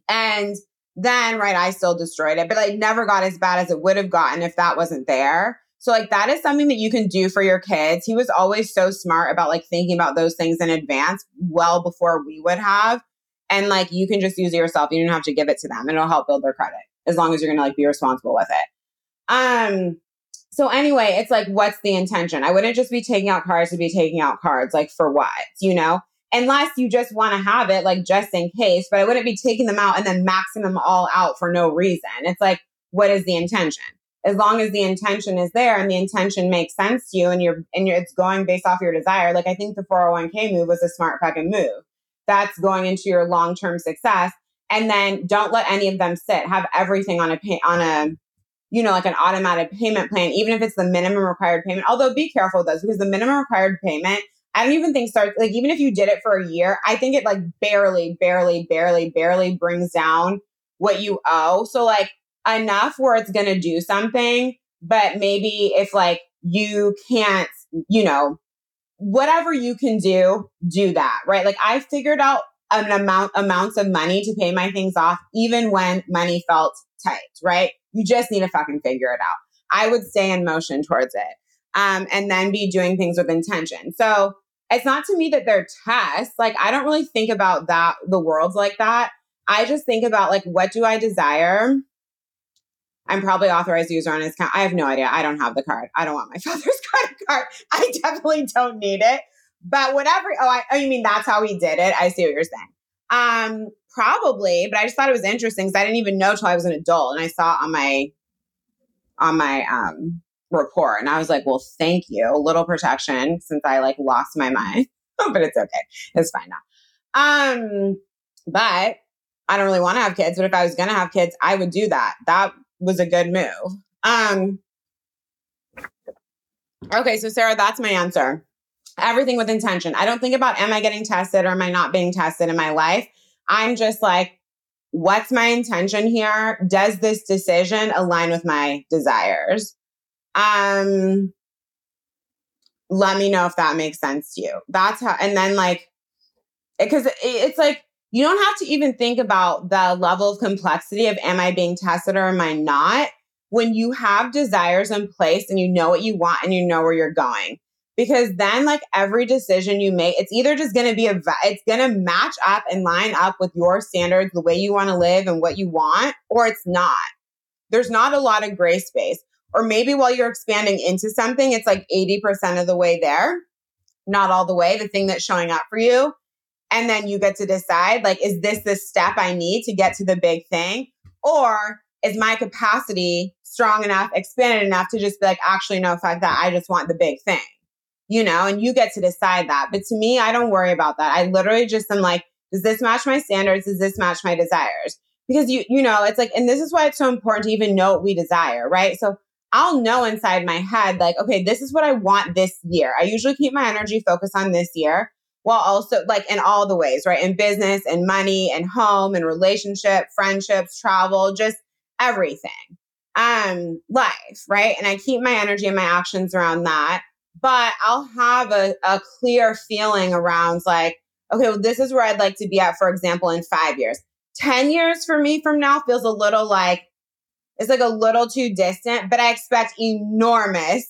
And then right i still destroyed it but like never got as bad as it would have gotten if that wasn't there so like that is something that you can do for your kids he was always so smart about like thinking about those things in advance well before we would have and like you can just use it yourself you don't have to give it to them it'll help build their credit as long as you're gonna like be responsible with it um so anyway it's like what's the intention i wouldn't just be taking out cards to be taking out cards like for what you know unless you just want to have it like just in case, but I wouldn't be taking them out and then maxing them all out for no reason. It's like, what is the intention? As long as the intention is there and the intention makes sense to you and you're and you're, it's going based off your desire. Like I think the 401k move was a smart fucking move. That's going into your long-term success. And then don't let any of them sit. Have everything on a on a you know, like an automatic payment plan, even if it's the minimum required payment. Although be careful with those because the minimum required payment, I don't even think starts like even if you did it for a year, I think it like barely, barely, barely, barely brings down what you owe. So like enough where it's gonna do something, but maybe if like you can't, you know, whatever you can do, do that, right? Like I figured out an amount amounts of money to pay my things off even when money felt tight, right? You just need to fucking figure it out. I would stay in motion towards it. Um, and then be doing things with intention. So it's not to me that they're tests. Like I don't really think about that the world's like that. I just think about like what do I desire? I'm probably authorized user on his account. I have no idea. I don't have the card. I don't want my father's credit card. I definitely don't need it. But whatever. Oh, I, oh, you mean that's how he did it? I see what you're saying. Um, probably, but I just thought it was interesting because I didn't even know till I was an adult, and I saw on my on my um report, and I was like, well, thank you, a little protection since I like lost my mind, but it's okay, it's fine now. Um, but I don't really want to have kids, but if I was gonna have kids, I would do that. That was a good move. Um, okay, so Sarah, that's my answer everything with intention. I don't think about am I getting tested or am I not being tested in my life. I'm just like, what's my intention here? Does this decision align with my desires? Um, let me know if that makes sense to you. That's how, and then like, because it, it's like, you don't have to even think about the level of complexity of am I being tested or am I not? When you have desires in place and you know what you want and you know where you're going because then like every decision you make it's either just going to be a it's going to match up and line up with your standards the way you want to live and what you want or it's not. There's not a lot of gray space. Or maybe while you're expanding into something it's like 80% of the way there not all the way the thing that's showing up for you. And then you get to decide like is this the step i need to get to the big thing? Or is my capacity strong enough expanded enough to just be like actually no fuck that. I just want the big thing you know, and you get to decide that. But to me, I don't worry about that. I literally just am like, does this match my standards? Does this match my desires? Because you, you know, it's like, and this is why it's so important to even know what we desire, right? So I'll know inside my head, like, okay, this is what I want this year. I usually keep my energy focused on this year while also like in all the ways, right? In business and money and home and relationship, friendships, travel, just everything. Um, life, right? And I keep my energy and my actions around that but I'll have a, a clear feeling around like, okay, well, this is where I'd like to be at, for example, in five years. 10 years for me from now feels a little like, it's like a little too distant, but I expect enormous,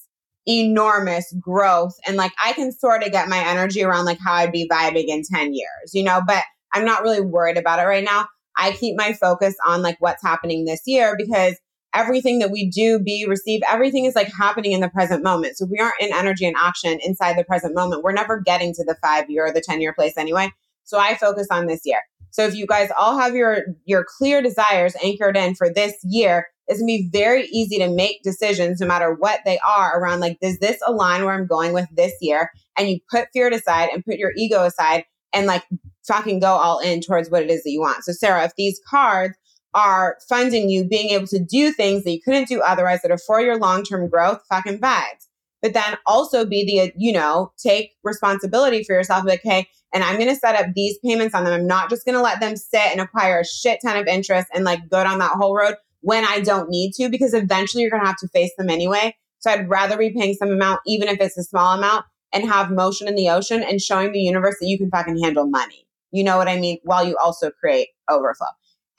enormous growth. And like, I can sort of get my energy around like how I'd be vibing in 10 years, you know, but I'm not really worried about it right now. I keep my focus on like what's happening this year because everything that we do, be, receive, everything is like happening in the present moment. So if we aren't in energy and action inside the present moment, we're never getting to the five year or the 10 year place anyway. So I focus on this year. So if you guys all have your your clear desires anchored in for this year, it's gonna be very easy to make decisions no matter what they are around like, does this align where I'm going with this year? And you put fear aside and put your ego aside and like fucking go all in towards what it is that you want. So Sarah, if these cards are funding you being able to do things that you couldn't do otherwise that are for your long-term growth, fucking vibes. But then also be the, you know, take responsibility for yourself. Like, hey, and I'm going to set up these payments on them. I'm not just going to let them sit and acquire a shit ton of interest and like go down that whole road when I don't need to, because eventually you're going to have to face them anyway. So I'd rather be paying some amount, even if it's a small amount, and have motion in the ocean and showing the universe that you can fucking handle money. You know what I mean? While you also create overflow.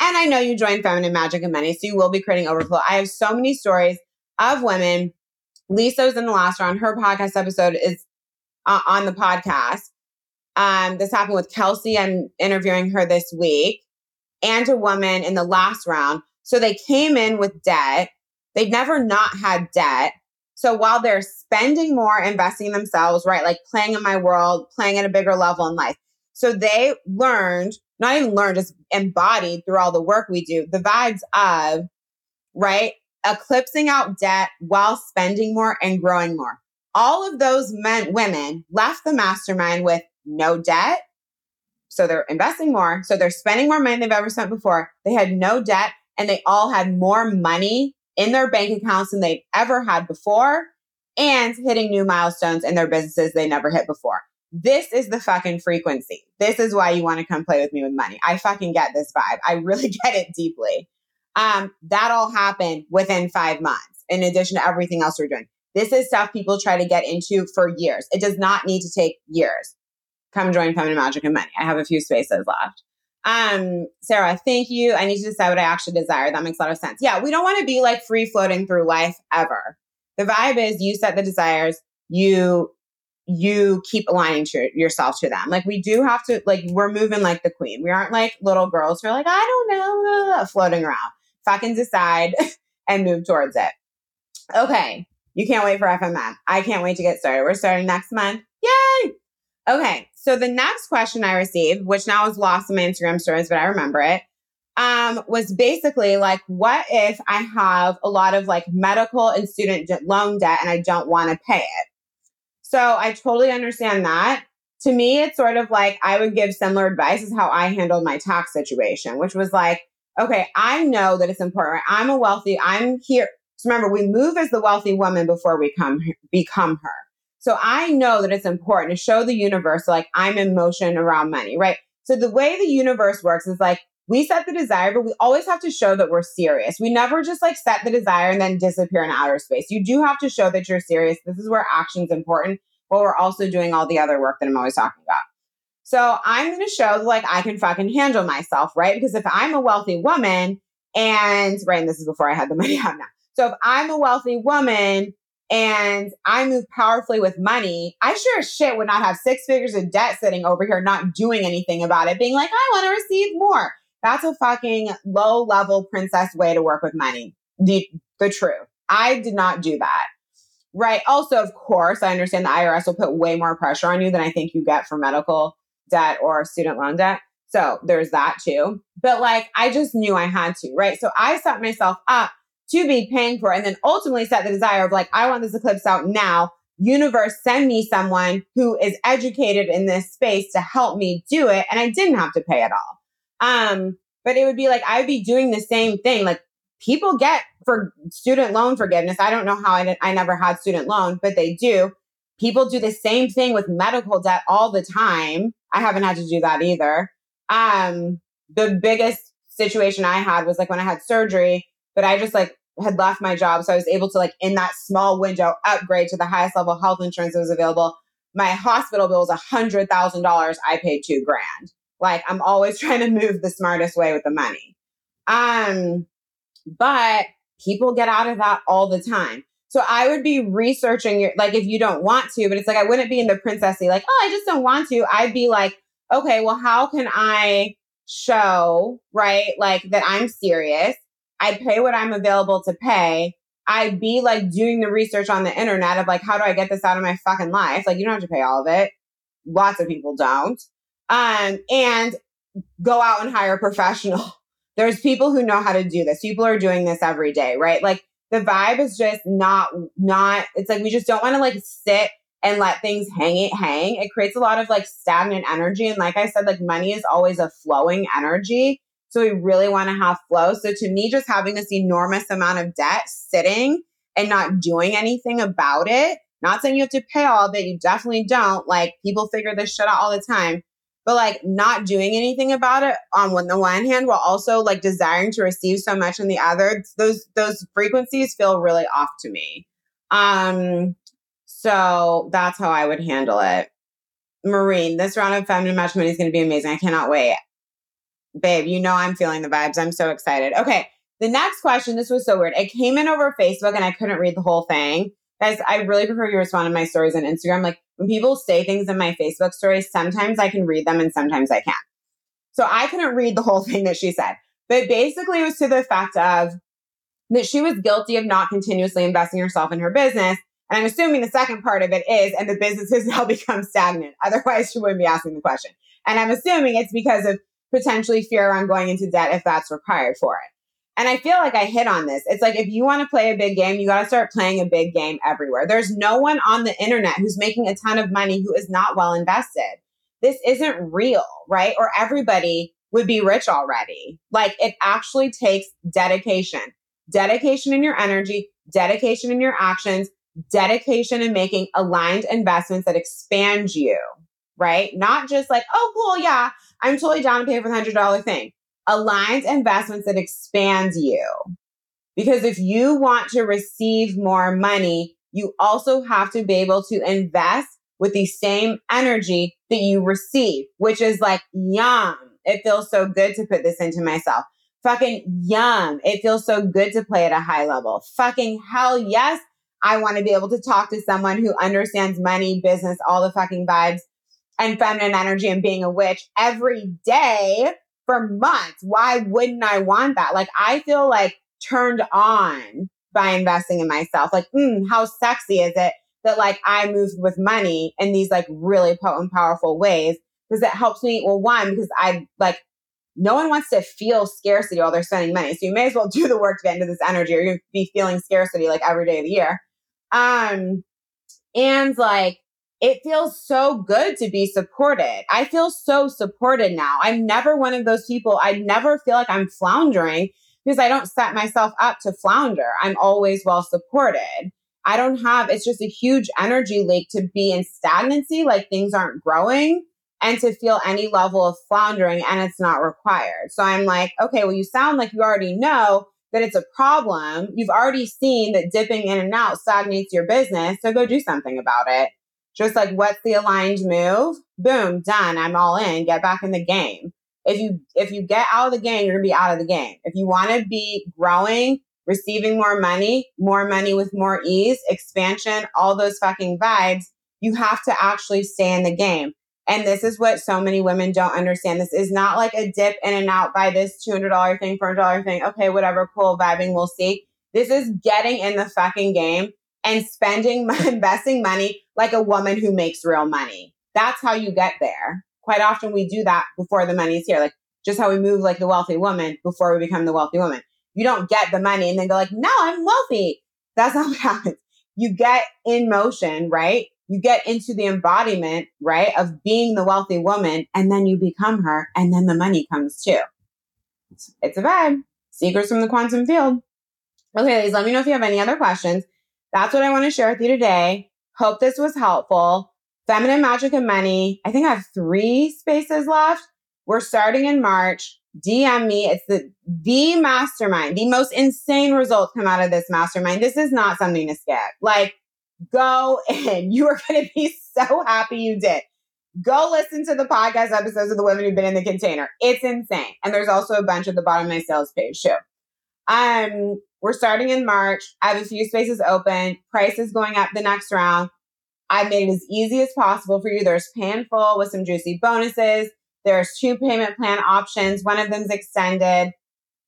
And I know you joined Feminine Magic and Money, so you will be creating overflow. I have so many stories of women. Lisa was in the last round. Her podcast episode is uh, on the podcast. Um, this happened with Kelsey. I'm interviewing her this week, and a woman in the last round. So they came in with debt. They'd never not had debt. So while they're spending more, investing themselves, right? Like playing in my world, playing at a bigger level in life. So they learned not even learned, just embodied through all the work we do, the vibes of, right? Eclipsing out debt while spending more and growing more. All of those men, women left the mastermind with no debt. So they're investing more. So they're spending more money than they've ever spent before. They had no debt and they all had more money in their bank accounts than they've ever had before and hitting new milestones in their businesses they never hit before. This is the fucking frequency. This is why you want to come play with me with money. I fucking get this vibe. I really get it deeply. Um, that all happened within five months, in addition to everything else we're doing. This is stuff people try to get into for years. It does not need to take years. Come join Feminine Magic and Money. I have a few spaces left. Um, Sarah, thank you. I need to decide what I actually desire. That makes a lot of sense. Yeah, we don't want to be like free floating through life ever. The vibe is you set the desires, you you keep aligning to yourself to them. Like we do have to like we're moving like the queen. We aren't like little girls who are like, I don't know, floating around. Fucking decide and move towards it. Okay. You can't wait for FMM. I can't wait to get started. We're starting next month. Yay! Okay. So the next question I received, which now is lost in my Instagram stories, but I remember it, um, was basically like, what if I have a lot of like medical and student loan debt and I don't want to pay it? So I totally understand that. To me, it's sort of like I would give similar advice as how I handled my tax situation, which was like, okay, I know that it's important. I'm a wealthy, I'm here. So remember, we move as the wealthy woman before we come become her. So I know that it's important to show the universe like I'm in motion around money, right? So the way the universe works is like we set the desire, but we always have to show that we're serious. We never just like set the desire and then disappear in outer space. You do have to show that you're serious. This is where action's important, but we're also doing all the other work that I'm always talking about. So I'm going to show like I can fucking handle myself, right? Because if I'm a wealthy woman and, right, and this is before I had the money out now. So if I'm a wealthy woman and I move powerfully with money, I sure as shit would not have six figures of debt sitting over here, not doing anything about it, being like, I want to receive more. That's a fucking low level princess way to work with money. The, the truth. I did not do that. Right. Also, of course, I understand the IRS will put way more pressure on you than I think you get for medical debt or student loan debt. So there's that too. But like, I just knew I had to, right? So I set myself up to be paying for it and then ultimately set the desire of like, I want this eclipse out now. Universe, send me someone who is educated in this space to help me do it. And I didn't have to pay at all. Um, but it would be like I would be doing the same thing. Like people get for student loan forgiveness. I don't know how I, did, I never had student loan, but they do. People do the same thing with medical debt all the time. I haven't had to do that either. Um, the biggest situation I had was like when I had surgery, but I just like had left my job. So I was able to like in that small window upgrade to the highest level health insurance that was available. My hospital bill was a hundred thousand dollars. I paid two grand. Like I'm always trying to move the smartest way with the money. Um, but people get out of that all the time. So I would be researching your, like, if you don't want to, but it's like, I wouldn't be in the princessy, like, oh, I just don't want to. I'd be like, okay, well, how can I show, right? Like that I'm serious. I'd pay what I'm available to pay. I'd be like doing the research on the internet of like, how do I get this out of my fucking life? Like, you don't have to pay all of it. Lots of people don't um, and go out and hire a professional. There's people who know how to do this. People are doing this every day, right? Like the vibe is just not, not, it's like we just don't want to like sit and let things hang it hang. It creates a lot of like stagnant energy. And like I said, like money is always a flowing energy. So we really want to have flow. So to me, just having this enormous amount of debt sitting and not doing anything about it, not saying you have to pay all of it, you definitely don't. Like people figure this shit out all the time but like not doing anything about it on one the one hand while also like desiring to receive so much on the other those those frequencies feel really off to me. Um so that's how i would handle it. Marine this round of Feminine Magic and Money is going to be amazing. I cannot wait. Babe you know i'm feeling the vibes. I'm so excited. Okay the next question this was so weird. It came in over facebook and i couldn't read the whole thing. Guys i really prefer you respond to my stories on instagram. Like when people say things in my Facebook stories, sometimes I can read them and sometimes I can't. So I couldn't read the whole thing that she said. But basically, it was to the fact of that she was guilty of not continuously investing herself in her business. And I'm assuming the second part of it is, and the business has now become stagnant. Otherwise, she wouldn't be asking the question. And I'm assuming it's because of potentially fear around going into debt if that's required for it. And I feel like I hit on this. It's like if you want to play a big game, you got to start playing a big game everywhere. There's no one on the internet who's making a ton of money who is not well invested. This isn't real, right? Or everybody would be rich already. Like it actually takes dedication. dedication in your energy, dedication in your actions, dedication in making aligned investments that expand you, right? Not just like, oh, cool, yeah, I'm totally down to pay for the $100 thing. Aligned investments that expands you. Because if you want to receive more money, you also have to be able to invest with the same energy that you receive, which is like, yum. It feels so good to put this into myself. Fucking yum. It feels so good to play at a high level. Fucking hell yes. I want to be able to talk to someone who understands money, business, all the fucking vibes and feminine energy and being a witch every day for months. Why wouldn't I want that? Like, I feel like turned on by investing in myself. Like, mm, how sexy is it that like I move with money in these like really potent, powerful ways? Because it helps me. Well, one, because I like no one wants to feel scarcity while they're spending money. So you may as well do the work to get into this energy or to be feeling scarcity like every day of the year. Um, and like, it feels so good to be supported. I feel so supported now. I'm never one of those people. I never feel like I'm floundering because I don't set myself up to flounder. I'm always well supported. I don't have, it's just a huge energy leak to be in stagnancy, like things aren't growing and to feel any level of floundering and it's not required. So I'm like, okay, well, you sound like you already know that it's a problem. You've already seen that dipping in and out stagnates your business. So go do something about it. Just like, what's the aligned move? Boom, done. I'm all in. Get back in the game. If you if you get out of the game, you're gonna be out of the game. If you want to be growing, receiving more money, more money with more ease, expansion, all those fucking vibes, you have to actually stay in the game. And this is what so many women don't understand. This is not like a dip in and out by this $200 thing, $400 thing. Okay, whatever, cool, vibing, we'll see. This is getting in the fucking game and spending, investing money like a woman who makes real money. That's how you get there. Quite often we do that before the money's here. Like just how we move like the wealthy woman before we become the wealthy woman. You don't get the money and then go like, no, I'm wealthy. That's not what happens. You get in motion, right? you get into the embodiment, right, of being the wealthy woman, and then you become her, and then the money comes too. It's, it's a vibe. Secrets from the quantum field. Okay, ladies, let me know if you have any other questions. That's what I want to share with you today. Hope this was helpful. Feminine Magic and Money. I think I have three spaces left. We're starting in March. DM me. It's the the mastermind. The most insane results come out of this mastermind. This is not something to skip. Like go in. You are going to be so happy you did. Go listen to the podcast episodes of the women who've been in the container. It's insane. And there's also a bunch at the bottom of my sales page too. Um, we're starting in March. I have a few spaces open. Price is going up the next round. I made it as easy as possible for you. There's pay in full with some juicy bonuses. There's two payment plan options. One of them's extended.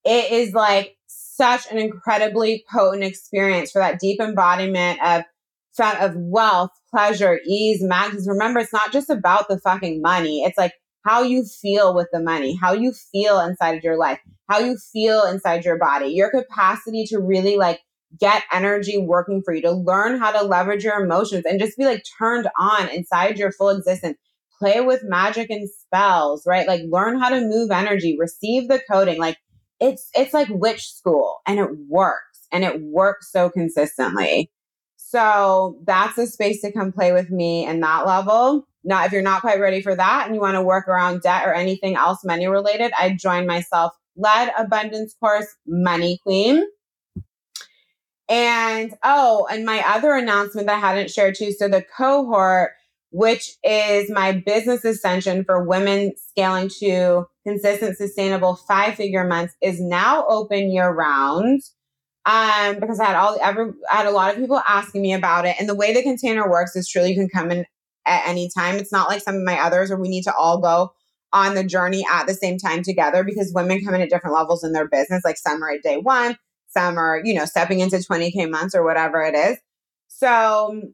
It is like such an incredibly potent experience for that deep embodiment of of wealth, pleasure, ease, magnitude. Remember, it's not just about the fucking money. It's like how you feel with the money, how you feel inside of your life, how you feel inside your body, your capacity to really like get energy working for you, to learn how to leverage your emotions and just be like turned on inside your full existence. Play with magic and spells, right? Like learn how to move energy, receive the coding. Like it's it's like witch school and it works and it works so consistently. So that's a space to come play with me in that level. Now, if you're not quite ready for that and you want to work around debt or anything else money related, I joined myself led abundance course, Money Queen. And oh, and my other announcement that I hadn't shared too. So the cohort, which is my business ascension for women scaling to consistent, sustainable five figure months, is now open year round um, because I had all ever I had a lot of people asking me about it. And the way the container works is truly you can come in at any time. It's not like some of my others where we need to all go on the journey at the same time together because women come in at different levels in their business. Like some are at day one, some are, you know, stepping into 20K months or whatever it is. So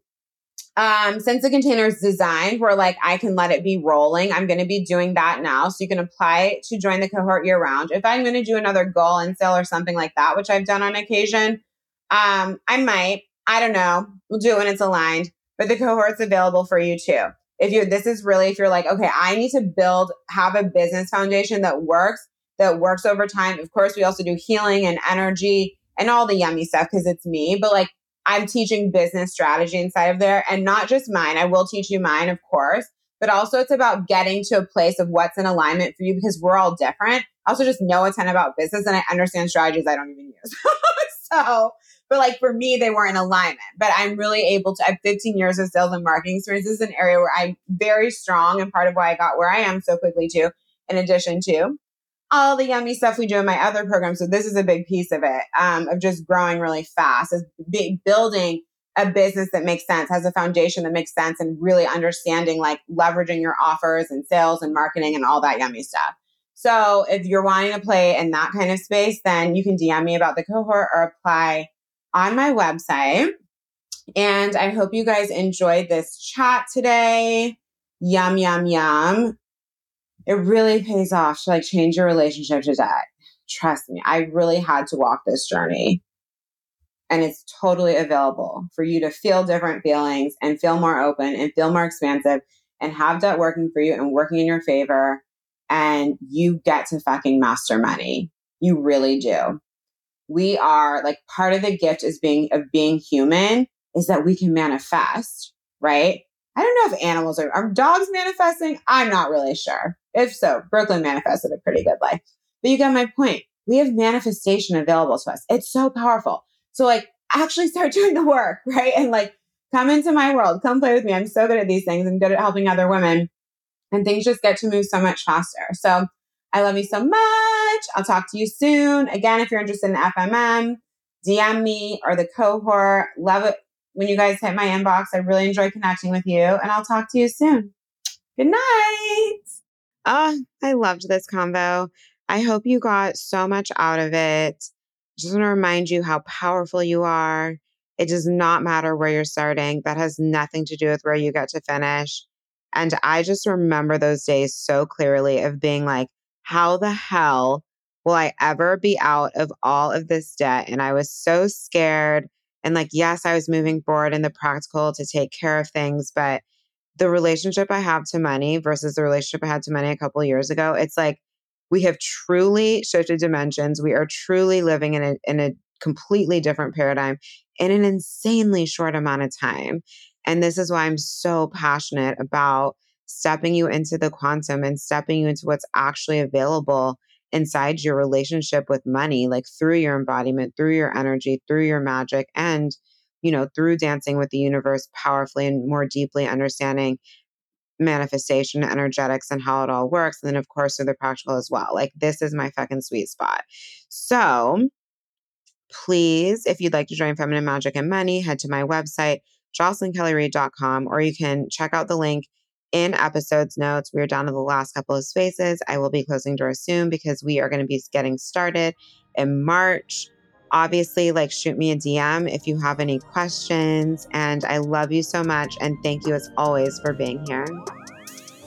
um, since the container is designed where like I can let it be rolling, I'm going to be doing that now. So you can apply to join the cohort year round. If I'm going to do another goal and sale or something like that, which I've done on occasion, um, I might. I don't know. We'll do it when it's aligned. But the cohort's available for you too. If you're, this is really, if you're like, okay, I need to build, have a business foundation that works, that works over time. Of course, we also do healing and energy and all the yummy stuff because it's me, but like I'm teaching business strategy inside of there and not just mine. I will teach you mine, of course, but also it's about getting to a place of what's in alignment for you because we're all different. I also just know a ton about business and I understand strategies I don't even use. so, but like for me, they were in alignment. But I'm really able to, I have 15 years of sales and marketing experience. This is an area where I'm very strong and part of why I got where I am so quickly too, in addition to all the yummy stuff we do in my other programs. So this is a big piece of it, um, of just growing really fast, is building a business that makes sense, has a foundation that makes sense, and really understanding like leveraging your offers and sales and marketing and all that yummy stuff. So if you're wanting to play in that kind of space, then you can DM me about the cohort or apply on my website. And I hope you guys enjoyed this chat today. Yum, yum, yum it really pays off to like change your relationship to debt. Trust me, I really had to walk this journey. And it's totally available for you to feel different feelings and feel more open and feel more expansive and have debt working for you and working in your favor. And you get to fucking master money. You really do. We are like part of the gift is being of being human is that we can manifest, right? I don't know if animals are, are dogs manifesting? I'm not really sure. If so, Brooklyn manifested a pretty good life. But you got my point. We have manifestation available to us. It's so powerful. So like actually start doing the work, right? And like come into my world, come play with me. I'm so good at these things I'm good at helping other women. And things just get to move so much faster. So I love you so much. I'll talk to you soon. Again, if you're interested in FMM, DM me or the cohort. Love it when you guys hit my inbox. I really enjoy connecting with you, and I'll talk to you soon. Good night. Oh, I loved this convo. I hope you got so much out of it. Just want to remind you how powerful you are. It does not matter where you're starting. That has nothing to do with where you get to finish. And I just remember those days so clearly of being like, how the hell will I ever be out of all of this debt? And I was so scared. And like, yes, I was moving forward in the practical to take care of things, but the relationship I have to money versus the relationship I had to money a couple years ago, it's like we have truly shifted dimensions. We are truly living in a in a completely different paradigm in an insanely short amount of time. And this is why I'm so passionate about stepping you into the quantum and stepping you into what's actually available inside your relationship with money, like through your embodiment, through your energy, through your magic, and, you know, through dancing with the universe powerfully and more deeply understanding manifestation, energetics, and how it all works. And then, of course, through the practical as well. Like, this is my fucking sweet spot. So, please, if you'd like to join Feminine Magic and Money, head to my website, jocelynkellyreid.com, or you can check out the link in episodes notes. We're down to the last couple of spaces. I will be closing doors soon because we are going to be getting started in March. Obviously, like shoot me a DM if you have any questions. And I love you so much. And thank you as always for being here.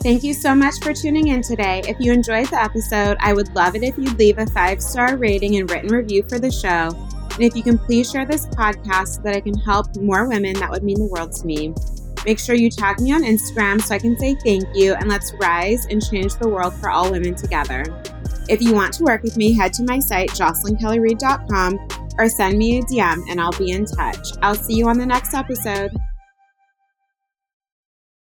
Thank you so much for tuning in today. If you enjoyed the episode, I would love it if you'd leave a five star rating and written review for the show. And if you can please share this podcast so that I can help more women, that would mean the world to me. Make sure you tag me on Instagram so I can say thank you and let's rise and change the world for all women together. If you want to work with me, head to my site, jocelynkellyreid.com, or send me a DM and I'll be in touch. I'll see you on the next episode.